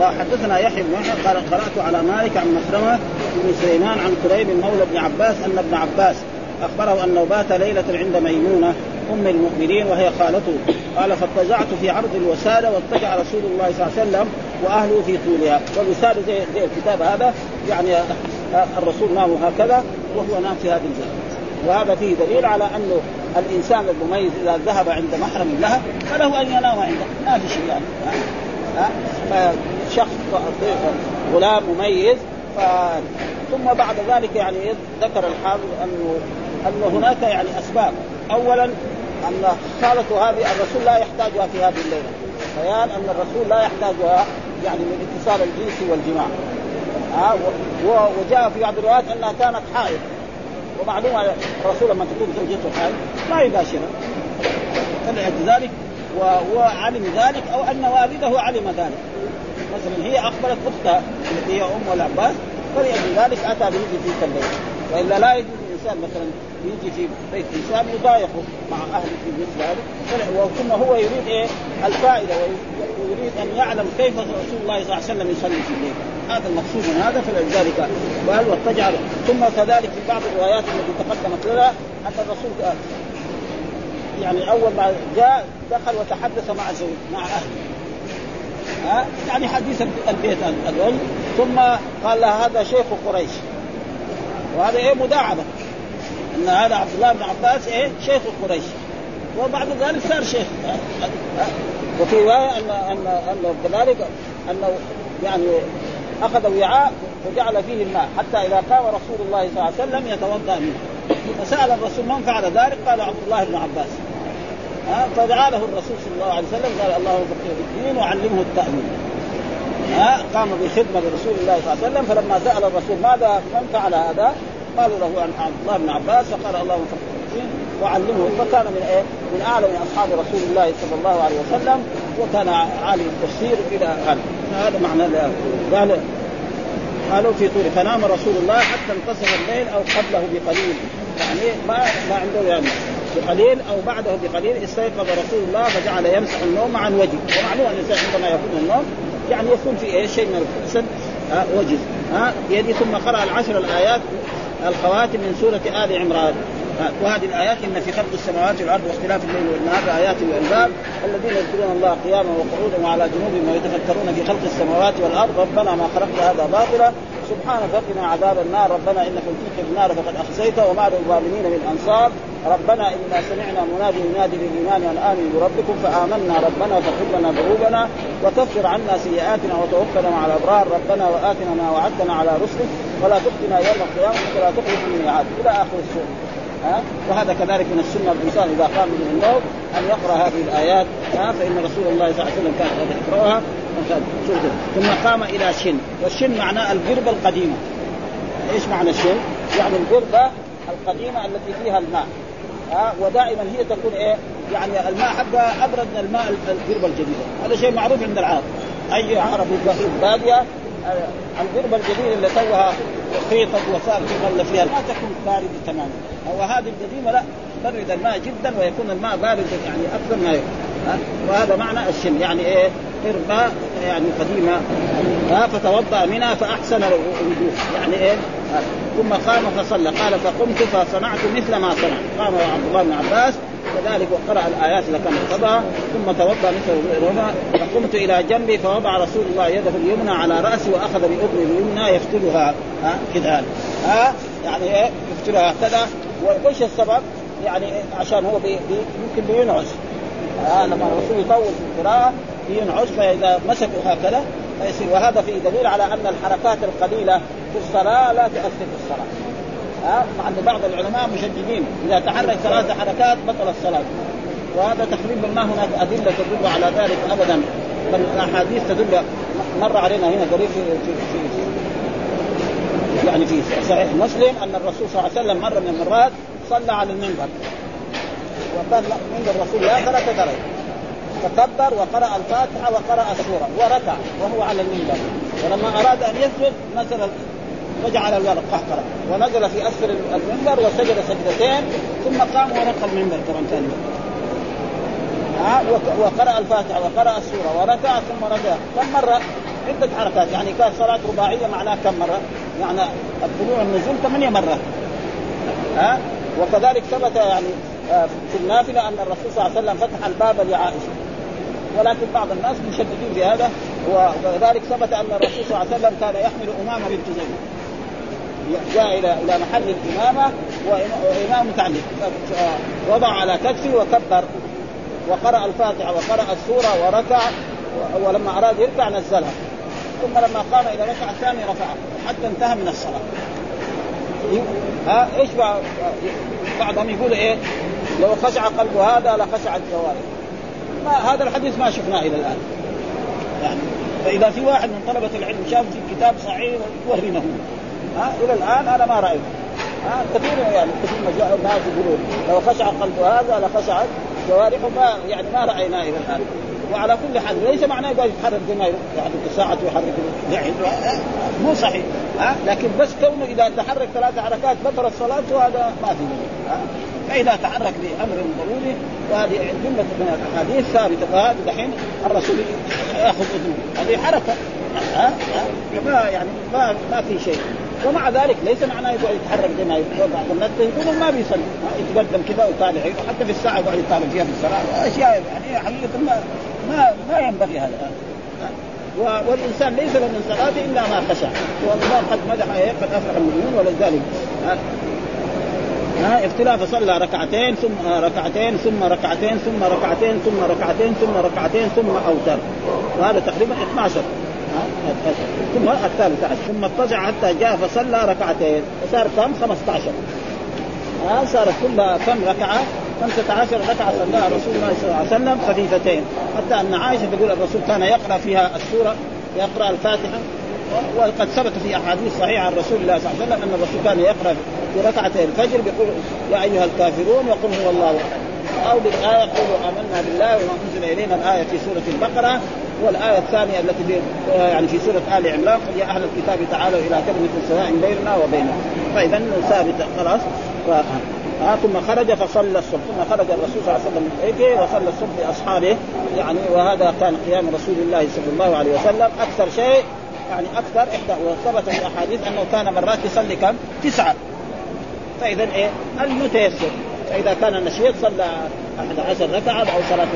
وحدثنا يحيى بن يحيى قال قرأت على مالك عن مخرمه بن سليمان عن كريب مولى ابن عباس أن ابن عباس أخبره أنه بات ليلة عند ميمونة أم المؤمنين وهي خالته. قال فاضطجعت في عرض الوسادة واضطجع رسول الله صلى الله عليه وسلم وأهله في طولها. والوسادة زي, زي الكتاب هذا يعني الرسول نام هكذا وهو نام في هذه الجهه وهذا فيه دليل على أنه الإنسان المميز إذا ذهب عند محرم له فله أن ينام عنده. ما في شيء يعني. فشخص غلام مميز. ف... ثم بعد ذلك يعني ذكر الحافظ أنه أن هناك يعني أسباب. اولا أن خالته هذه الرسول لا يحتاجها في هذه الليلة. بيان أن الرسول لا يحتاجها يعني من اتصال الجنس والجماع. ها وجاء في بعض الروايات أنها كانت حائض. ومعلوم الرسول لما تكون زوجته حائض ما يباشرها. فلأجل ذلك وهو علم ذلك أو أن والده علم ذلك. مثلا هي اخبرت أختها التي هي أم العباس فلأجل ذلك آتى به في تلك الليلة. وإلا لا يجوز الانسان مثلا يجي في بيت انسان يضايقه مع أهله في مثل هذا ثم هو يريد إيه؟ الفائدة ويريد أن يعلم كيف رسول الله صلى الله عليه وسلم يصلي في الليل هذا المقصود من هذا فلذلك قال واتجع ثم كذلك في بعض الروايات التي تقدمت لنا أن الرسول يعني أول ما جاء دخل وتحدث مع زوج مع أهله. ها؟ يعني حديث البيت الرجل ثم قال هذا شيخ قريش. وهذا إيه؟ مداعبة. إن هذا عبد الله بن عباس إيه؟ شيخ قريش. وبعد ذلك صار شيخ. وفي رواية ان ان انه كذلك أنه يعني أخذ وعاء وجعل فيه الماء حتى إذا قام رسول الله صلى الله عليه وسلم يتوضأ منه. فسأل الرسول من فعل ذلك؟ قال عبد الله بن عباس. فدعا له الرسول صلى الله عليه وسلم قال اللهم فقهه في الدين وعلمه ها؟ قام بخدمه لرسول الله صلى الله عليه وسلم فلما سأل الرسول ماذا من فعل هذا؟ قالوا له عن عبد الله بن عباس فقال اللهم وعلمه. فكان من إيه؟ من اعلم أصحاب رسول الله صلى الله عليه وسلم وكان عالم التفسير إلى هذا هذا معنى قال قالوا في طول فنام رسول الله حتى انتصف الليل أو قبله بقليل. يعني ما ما عنده يعني بقليل أو بعده بقليل استيقظ رسول الله فجعل يمسح النوم عن وجهه. ومعلوم أن الإنسان عندما يكون النوم يعني يكون في إيه؟ شيء من الحسن وجز ها يدي ثم قرأ العشر الآيات الخواتم من سورة آل عمران. وهذه الآيات إن في خلق السماوات والأرض واختلاف الليل والنهار آيات والالباب الذين يذكرون الله قياما وقعودا وعلى جنوبهم ويتفكرون في خلق السماوات والأرض. ربنا ما خلقت هذا باطلا. سبحان فقنا عذاب النار. ربنا إنك في النار فقد اخزيت وما للظالمين من أنصار. ربنا إنا سمعنا منادي ينادي للإيمان أن آمنوا بربكم فآمنا ربنا فاغفر لنا ذنوبنا وكفر عنا سيئاتنا وتوفنا مع الأبرار. ربنا وآتنا ما وعدتنا على رسلك ولا تخزنا يوم القيامة ولا تخلف الميعاد إلى آخر السورة. ها؟ وهذا كذلك من السنة الإنسان إذا قام من النوم أن يقرأ هذه الآيات ها؟ فإن رسول الله صلى الله عليه وسلم كان يقرأها. ثم قام إلى شن والشن معناه القربه القديمة. إيش معنى الشن؟ يعني القربه القديمة التي فيها الماء. ها؟ ودائما هي تكون إيه؟ يعني الماء حقها أبرد من الماء القربه الجديده هذا شيء معروف عند العرب. أي عربي باديه القربه الجديدة اللي توها خيطت وصار في غله فيها ما تكون باردة تماما. وهذه القديمة لا تبرد الماء جدا ويكون الماء بارد يعني أكثر ما يكون. وهذا معنى الشم يعني إيه؟ قربة يعني قديمة. فتوضأ منها فأحسن الوضوء يعني إيه؟ ثم قام فصلى. قال فقمت فصنعت مثل ما صنع قام عبد الله بن عباس كذلك وقرأ الآيات كان قضاها ثم توضأ مثل الوضوء فقمت إلى جنبي فوضع رسول الله يده اليمنى على رأسي وأخذ بأذني اليمنى يفتلها. ها كذا. ها يعني إيه يفتلها هكذا وايش السبب؟ يعني عشان هو بي بي يمكن بينعس. آه لما الرسول يطول في القراءة ينعس فإذا مسكوا هكذا فيصير. وهذا في دليل على أن الحركات القليلة في الصلاة لا تؤثر في الصلاة. ها؟ مع أن بعض العلماء مشددين. إذا تحرك ثلاث حركات بطل الصلاة. وهذا تقريبا ما هناك أدلة تدل على ذلك ابدا. بل الاحاديث تدل مر علينا هنا قريب في, في, في, في يعني في صحيح مسلم أن الرسول صلى الله عليه وسلم مرة من المرات صلى على المنبر. وكان منبر الرسول لا ثلاث درجات فكبر وقرأ الفاتحة وقرأ السورة وركع وهو على المنبر. ولما أراد أن يسجد نزل وجعل الورق قهقرة. ونزل في أسفل المنبر وسجد سجدتين ثم قام ورقى المنبر كمان ثاني ها؟ وقرأ الفاتحة وقرأ السورة وركع ثم رجع. كم مرة؟ عدة حركات. يعني كانت صلاة رباعية معناها كم مرة؟ يعني الطلوع النزول ثمانية مرات ها؟ وكذلك ثبت يعني آه، في النافلة أن الرسول صلى الله عليه وسلم فتح الباب لعائشة. ولكن بعض الناس مشددين في هذا وكذلك ثبت أن الرسول صلى الله عليه وسلم كان يحمل أمامة بنت زينب جاء إلى إلى محل الإمامة وإمام متعلق وضع على كتفه وكبر. وقرأ الفاتحة وقرأ السورة وركع. ولما أراد يركع نزلها. ثم لما قام إلى ركعة الثانية رفعها حتى انتهى من الصلاة. ها؟ إيش بعضهم يقول إيه؟ لو خشع قلب هذا لخشعت جوارحه ما هذا الحديث ما شفناه إلى الآن. يعني فإذا في واحد من طلبة العلم شاف في كتاب صحيح وهمه. ها إلى الآن أنا ما رأيت. ها كثير يعني كثير من الناس يقولون لو خشع قلب هذا لخشعت جوارحه ما يعني ما رأيناه إلى الآن. وعلى كل حال ليس معناه يقعد يتحرك زي ما يحرك الساعة ويحرك يعني مو صحيح ها لكن بس كونه إذا تحرك ثلاث حركات بطل الصلاة هذا ما في ها. فإذا تحرك لأمر ضروري وهذه جملة من الأحاديث ثابتة فهذا دحين الرسول يأخذ أذنه. هذه حركة ها ها يعني ما ما في شيء. ومع ذلك ليس معناه يقعد يتحرك زي ما يقول بعض الناس. يقولون ما بيصلي. يتقدم كذا ويطالع. حتى في الساعة يقعد يطالع فيها في الصلاه أشياء يعني حقيقة ما ما, ما ينبغي هذا. والإنسان ليس له من صلاته إلا ما خشع والله قد مدح قد افلح المؤمنون ولذلك ها؟ اختلاف صلى ركعتين ثم ركعتين ثم ركعتين ثم ركعتين ثم ركعتين ثم ركعتين ثم أوتر. وهذا تقريبا 12 ثم الثالث عشر ثم اضطجع حتى جاء فصلى ركعتين وصار كم 15 ها صارت كلها كم ركعة؟ 15 ركعة صلاها رسول الله صلى الله عليه وسلم خفيفتين. حتى أن عائشة تقول الرسول كان يقرأ فيها السورة يقرأ الفاتحة. وقد ثبت في أحاديث صحيحة عن رسول الله صلى الله عليه وسلم أن الرسول كان يقرأ في ركعتي الفجر بيقول يا أيها الكافرون وقل هو الله. أو بالآية قولوا آمنا بالله وما أنزل إلينا الآية في سورة البقرة. والآية الثانية التي في يعني في سورة آل عمران يا أهل الكتاب تعالوا إلى كلمة سواء بيننا وبينكم. فإذا ثابته خلاص. ف... آه ثم خرج فصلى الصبح. ثم خرج الرسول صلى الله عليه وسلم من وصلى الصبح باصحابه يعني وهذا كان قيام رسول الله صلى الله عليه وسلم. أكثر شيء يعني أكثر احدى وثبت في احاديث أنه كان مرات يصلي كم؟ تسعة. فإذا إيه؟ المتيسر. فإذا كان نشيط صلى 11 ركعة أو 13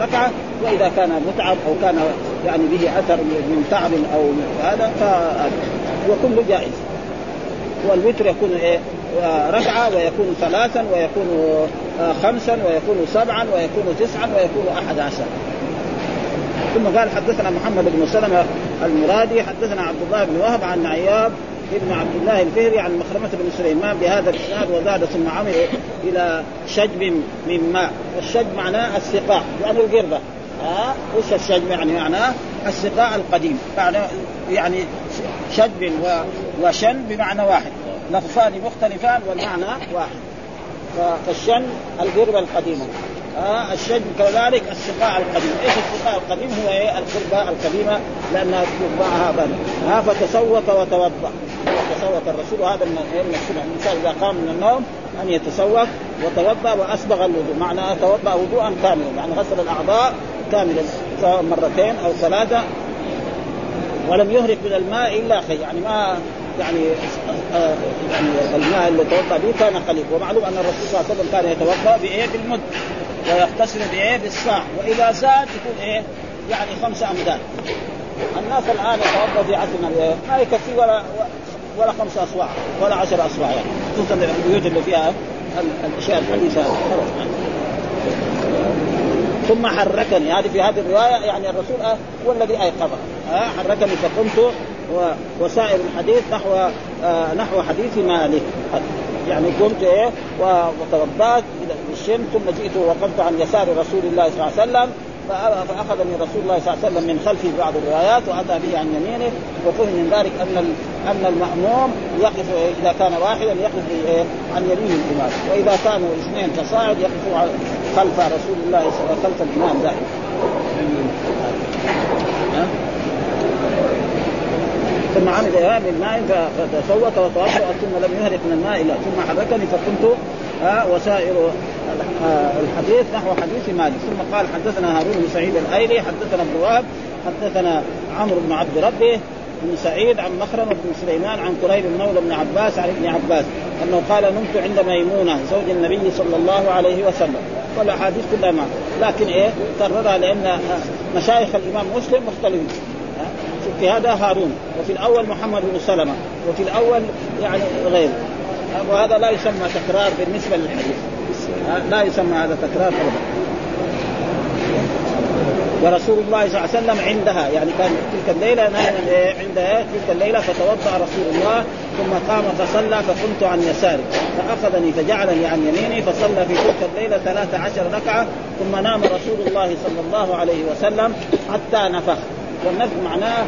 ركعة وإذا كان متعب أو كان يعني به أثر من تعب أو هذا ف وكل جائز. والوتر يكون إيه؟ ركعة ويكون ثلاثا ويكون آه، خمسا ويكون سبعا ويكون تسعا ويكون أحد عشر. ثم قال حدثنا محمد بن سلمة المرادي حدثنا عبد الله بن وهب عن عياض ابن عبد الله الفهري عن مخرمة بن سليمان بهذا الإسناد وزاد ثم عمل إلى شجب من ماء. والشجب معناه السقاء يعني القربة. ها وش الشجب يعني؟ معناه السقاء القديم. يعني يعني شجب وشن بمعنى واحد. لفظان مختلفان والمعنى واحد. فالشن القربة القديمة. آه الشجب كذلك السقاء القديم، إيش السقاء القديم؟ هو إيه؟ القربة القديمة لأنها معها بني، ها فتسوق وتوضأ، تسوق الرسول وهذا من السنة، الإنسان إذا قام من النوم أن يتسوق وتوضأ وأسبغ الوضوء، معنى توضأ وضوءا كاملا، يعني غسل الأعضاء كاملا سواء مرتين أو ثلاثة. ولم يهرق من الماء إلا خير، يعني ما يعني يعني الماء اللي توضأ به كان قليل ومعلوم أن الرسول صلى الله عليه وسلم كان يتوضأ بإيه؟ بالمد. ويغتسل بإيه؟ بالصاع وإذا زاد يكون إيه؟ يعني خمسة أمداد. الناس الآن يتوضأ في عصرنا. ما يكفي ولا ولا خمسة اصواع ولا عشر اصواع يعني. خصوصا البيوت اللي فيها الأشياء الحديثة. ثم حركني. هذه في هذه الرواية يعني الرسول هو الذي ايقظه حركني فقمت وسائر الحديث نحو آه نحو حديث مالك. يعني قمت إيه وتوضأت بالشم ثم جئت ووقفت عن يسار رسول الله صلى الله عليه وسلم. فاخذني رسول الله صلى الله عليه وسلم من خلفه بعض الروايات وأتى به عن يمينه وفهم من ذلك أن أن المأموم يقف إذا كان واحدا يقف إيه؟ عن يمين الإمام وإذا كانوا اثنين فصاعد يقفوا خلف رسول الله صلى الله عليه وسلم خلف الإمام دائما ثم عمد من ماء فتسوق وتوضأ ثم لم يهرق من الماء الا ثم حركني فكنت وسائر الحديث نحو حديث مالك. ثم قال حدثنا هارون بن سعيد الأيلي حدثنا ابن وهب حدثنا عمرو بن عبد ربه بن سعيد عن مخرم بن سليمان عن قريب مولى بن عباس عن ابن عباس أنه قال نمت عند ميمونة زوج النبي صلى الله عليه وسلم. والاحاديث كلها معه. لكن إيه؟ كررها لأن مشايخ الإمام مسلم مختلفين. في هذا هارون وفي الأول محمد بن سلمة وفي الأول يعني غيره. وهذا لا يسمى تكرار بالنسبة للحديث. لا يسمى هذا تكرار ابدا. ورسول الله صلى الله عليه وسلم عندها يعني كان تلك الليلة نائما عندها تلك الليلة فتوضأ رسول الله ثم قام فصلى فقمت عن يساري. فأخذني فجعلني عن يميني فصلى في تلك الليلة ثلاث عشر ركعة ثم نام رسول الله صلى الله عليه وسلم حتى نفخ. والنفخ معناه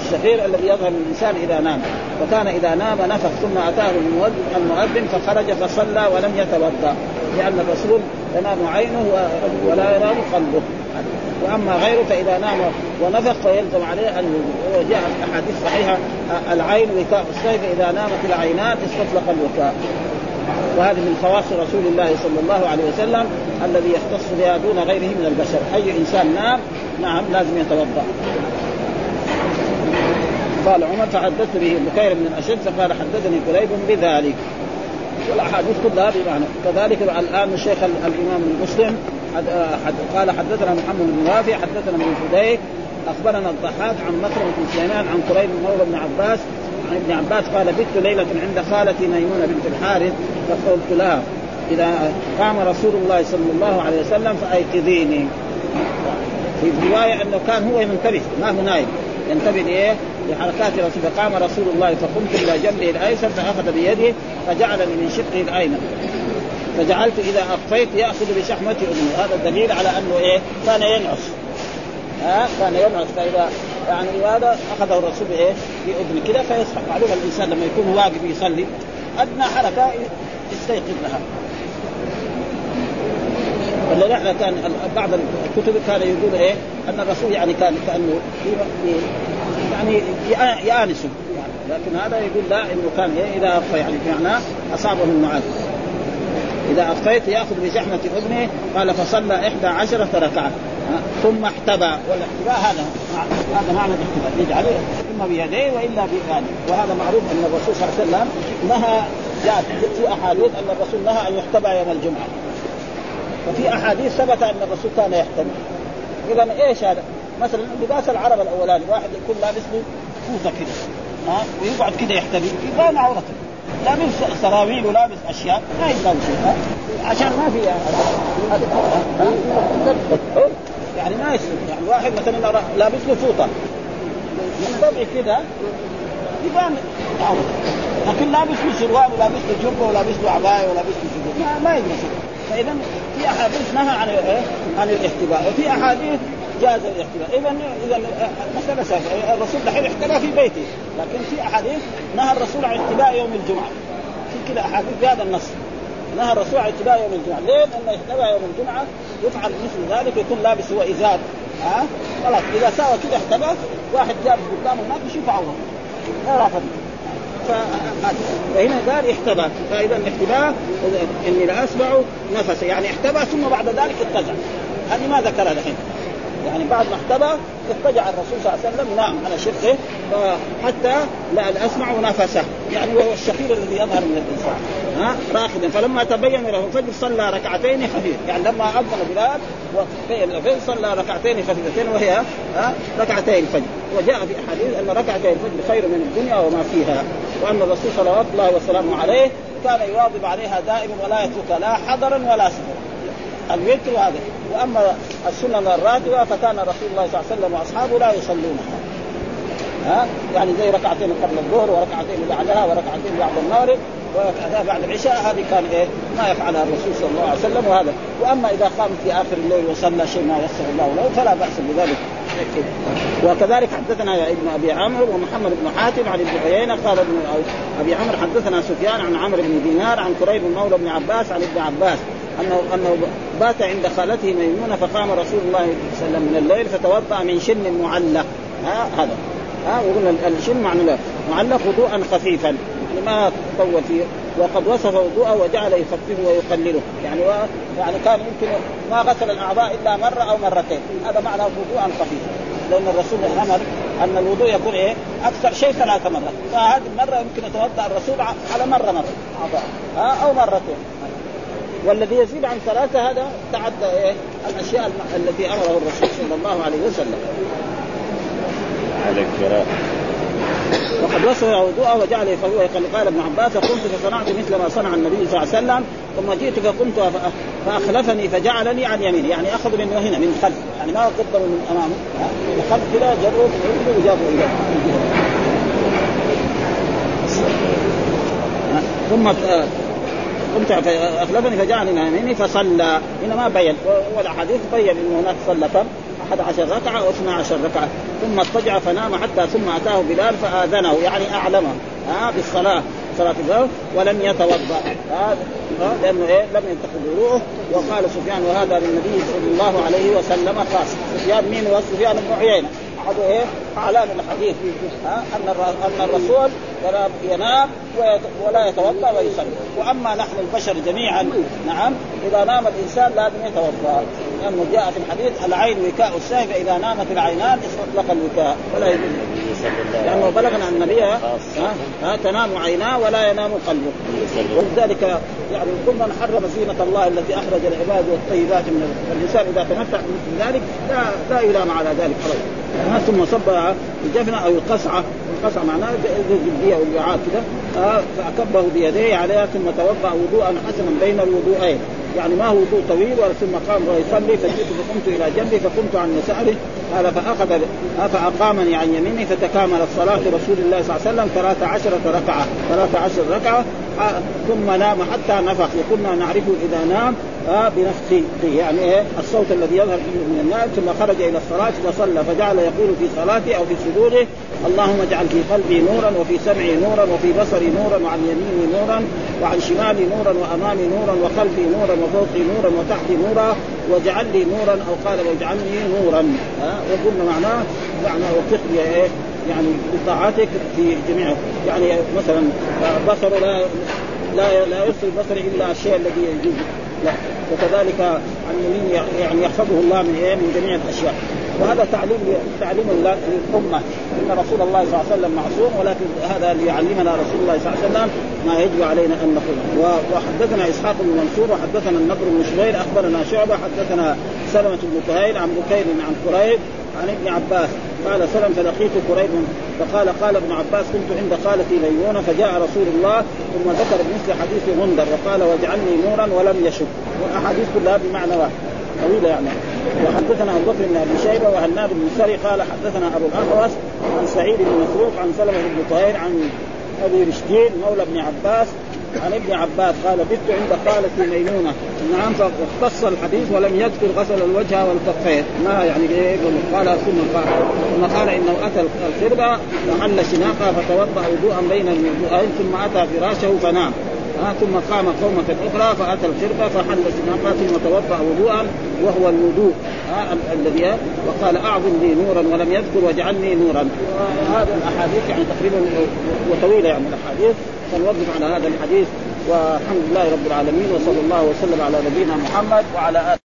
الشفير الذي يظهر الإنسان إذا نام. وكان إذا نام نفخ ثم أتاه المؤذن فخرج فصلى ولم يتوضأ. لأن الرسول تنام عينه ولا ينام قلبه. وأما غيره فاذا نام ونفخ فيلزم عليه أن وجاء أحاديث صحيحة العين وكاء الصيف إذا نامت العينان استطلق الوكاء. وهذه من خواص رسول الله صلى الله عليه وسلم الذي يختص بها دون غيره من البشر. أي إنسان نام نعم لازم يتوضأ. قال عمر فحدثت به بكير بن الأشد فقال حدثني قريب بذلك. والأحاديث كلها بمعنى. كذلك الآن الشيخ الإمام المسلم قال حدثنا محمد بن رافع حدثنا ابن فديك أخبرنا الضحاك عن مكرمة بن سليمان عن قريب مولى بن عباس عن ابن عباس قال بت ليلة عند خالتي ميمونة بنت الحارث. فقلت لها إذا قام رسول الله صلى الله عليه وسلم فأيقظيني. في رواية أنه كان هو منتبه ما هو نايم. ينتبه لإيه؟ لحركات رسول فقام رسول الله فقمت إلى جنبه الأيسر فأخذ بيده فجعلني من شقه الايمن فجعلت إذا أخفيت يأخذ بشحمة اذنه هذا الدليل على أنه إيه؟ كان ينعس. ها؟ كان ينعس. فإذا يعني هذا أخذه الرسول إيه في اذن كذا فيصحى معلوم الإنسان لما يكون واقف يصلي أدنى حركة يستيقظ لها ولذلك كان بعض الكتب كان يقول إيه؟ أن الرسول يعني كان كأنه يعني يانسه يعني لكن هذا يقول لا إنه كان إيه؟ إذا أخفى يعني معناه أصابه النعاس إذا أخفيت يأخذ بزحمة أذنه قال فصلى إحدى عشرة ركعة. ثم احتبى والاحتباء هذا هذا معنى الاحتباء يجعله إما بيديه وإلا بيده وهذا معروف أن الرسول صلى الله عليه وسلم نهى جاء في أحاديث أن الرسول نهى أن يحتبى يوم الجمعة. وفي أحاديث ثبت أن الرسول كان يحتمي إذا إيش هذا؟ مثلا لباس العرب الأولاني. واحد يكون لابس له فوطه كده ها؟ ويقعد كده يحتمي يبان عورته. لابس سراويل ولابس أشياء. ما يبان شيء عشان ما في يعني ما يصير يعني واحد مثلا لابس له فوطه من طبعه كده يبان. لكن لابس له سروال ولابس له جبه ولابس له عباية ولابس له ما, ما يدري فاذا في أحاديث نهى عن إيه؟ عن الاحتباء. وفي أحاديث جاز الاحتباء. اذا إذا مسألة الرسول دحين احتبى في بيته لكن في أحاديث نهى الرسول عن احتباء يوم الجمعة. في كذا أحاديث بهذا النص. نهى الرسول عن احتباء يوم الجمعة. ليه؟ لأن احتباء يوم الجمعة يفعل مثل ذلك يكون لابس هو إزار. ها؟ خلاص إذا ساوى كذا احتبى واحد جالس قدامه الناس يشوف عوره ما رافض فهنا قال احتبى فإذا الاحتباء إني لأسمع نفسه يعني احتبى ثم بعد ذلك اتجع هذه ما ذكرها الحين يعني بعد ما احتبى اضطجع الرسول صلى الله عليه وسلم نام على شقه حتى لا اسمع نفسه يعني وهو الشخير الذي يظهر من الإنسان. ها؟ راكدا فلما تبين له الفجر صلى ركعتين خفيف. يعني لما اذن بلال وتبين الفجر صلى ركعتين خفيفتين وهي ها؟ ركعتين الفجر. وجاء في أحاديث أن ركعتين الفجر خير من الدنيا وما فيها. وأن الرسول صلوات الله وسلامه عليه كان يواظب عليها دائما ولا يتركها لا حضرا ولا سفرا الوتر هذا. وأما السنن الراتبه فكان رسول الله صلى الله عليه وسلم وأصحابه لا يصلونها ها؟ يعني زي ركعتين قبل الظهر وركعتين بعدها وركعتين بعد المغرب وركعتين بعد العشاء هذه كان إيه؟ ما يفعلها الرسول صلى الله عليه وسلم وهذا. وأما إذا قام في آخر الليل وصلى شيء ما يسر الله له فلا بأس بذلك. وكذلك حدثنا ابن أبي عمرو ومحمد بن حاتم عن ابن عيينة قال ابن أبي عمرو حدثنا سفيان عن عمرو بن دينار عن كريب مولى بن عباس عن ابن عباس. أنه أنه بات عند خالته ميمونة فقام رسول الله صلى الله عليه وسلم من الليل فتوضأ من شن معلق. ها هذا. ها وقلنا الشن معنى معلق وضوءا خفيفا. يعني ما طول فيه. وقد وصف وضوءه وجعل يخففه ويقلله. يعني و... يعني كان يمكن ما غسل الأعضاء إلا مرة أو مرتين. هذا معنى وضوءا خفيفا لأن الرسول أمر أن الوضوء يكون إيه؟ أكثر شيء ثلاث مرات. فهذه المرة يمكن يتوضأ الرسول على مرة مرة. أعضاء. أو مرتين. والذي يزيد عن ثلاثة هذا تعدى إيه؟ الأشياء التي أمره الرسول صلى الله عليه وسلم. على وقد وصف وضوءه وجعل يفوه قال ابن عباس قمت فصنعت مثل ما صنع النبي صلى الله عليه وسلم ثم جئت فقمت فأخلفني فجعلني عن يميني. يعني أخذ من هنا من خلف. يعني ما قدمه من امامه من خلف كذا جره وجابه اليه ثم قمت فاخلفني فجعلني من يميني فصلى. هنا ما بين والأحاديث بين إنه هناك صلى كم؟ 11 ركعة أو 12 ركعة. ثم اضطجع فنام حتى ثم أتاه بلال فآذنه يعني اعلمه ها بالصلاة صلاة الظهر ولم يتوضأ. لأنه إيه؟ لم ينتقد وضوءه. وقال سفيان وهذا للنبي صلى الله عليه وسلم خاص. سفيان مين؟ هو سفيان بن عيينة. أحد إيه؟ أعلام الحديث. ها أن أن الرسول ينام ولا يتوضأ ويصلي. وأما نحن البشر جميعا نعم إذا نام الإنسان لازم يتوضأ. لأنه جاء في الحديث العين وكاء الشاه فاذا نامت العينان اطلق الوكاء ولا يجوز. لأنه بلغنا عن النبي ها, تنام عيناه ولا ينام قلبه. ولذلك يعني كل من حرم زينة الله التي أخرج العباد والطيبات من الانسان إذا تمتع بذلك ذلك لا لا يلام على ذلك خلاص ثم صب الجفنه أو القصعه القصعه معناها الجلديه والوعاء كذا فأكبه بيديه عليها ثم توضأ وضوءا حسنا بين الوضوءين. يعني ما هو وضوء طويل ثم قام ويصلي فجئت فقمت إلى جنبي فقمت عن يساره قال فأخذ فأقامني عن يميني فتكاملت صلاه رسول الله صلى الله عليه وسلم 13 ركعة 13 ركعة. ثم نام حتى نفخ. وكنا نعرفه إذا نام آه بنفخه يعني إيه؟ الصوت الذي يظهر من الناس ثم خرج إلى الصلاة فصلى فجعل يقول في صلاته أو في سجوده اللهم اجعل في قلبي نورا وفي سمعي نورا وفي بصري نورا وعن يميني نورا وعن شمالي نورا وأمامي نورا وخلفي نورا وفوقي نورا وتحتي نورا واجعل لي نورا. أو قال واجعلني نورا. آه وقلنا معناه معنى وفقني إيه؟ يعني بطاعتك في جميع يعني مثلا بصر لا لا لا يرسل البصر إلا الشيء الذي يجوز. لا. وكذلك عن يمين يعني يحفظه الله من إيه؟ من جميع الأشياء. وهذا تعليم تعليم للأمة. إن رسول الله صلى الله عليه وسلم معصوم ولكن هذا ليعلمنا رسول الله صلى الله عليه وسلم ما يجب علينا أن نقول وحدثنا إسحاق بن منصور وحدثنا النضر بن شبير أخبرنا شعبة حدثنا سلمة بن كهيل عن بكير عن قريب عن ابن عباس. قال سلم فلقيت قريب فقال قال ابن عباس كنت عند خالتي ميمونه فجاء رسول الله ثم ذكر بمثل حديث غندر وقال واجعلني نورا ولم يشك والاحاديث كلها بمعنى واحد. طويلة يعني. وحدثنا أبو بكر بن أبي شيبة وهناد بن سري قال حدثنا أبو الاحوص عن سعيد بن مسروق عن سلمة بن طهير عن أبي رشدين مولى ابن عباس عن ابن عباس قال بت عند خالتي ميمونة. نعم فاختص الحديث ولم يذكر غسل الوجه والكفين. ما يعني إيه؟ قال ثم قال. ثم قال إنه أتى الخربه وحل شناقه فتوضأ وضوءا بين الوضوءين ثم أتى فراشه فنام. آه ثم قام قومة أخرى فأتى الخربة فحل سناقة ثم توضأ وضوءا وهو الوضوء. آه الذي وقال أعظم لي نورا ولم يذكر واجعلني نورا. هذه الأحاديث يعني تقريبا وطويلة يعني الأحاديث. فنوقف على هذا الحديث والحمد لله رب العالمين وصلى الله وسلم على نبينا محمد وعلى آله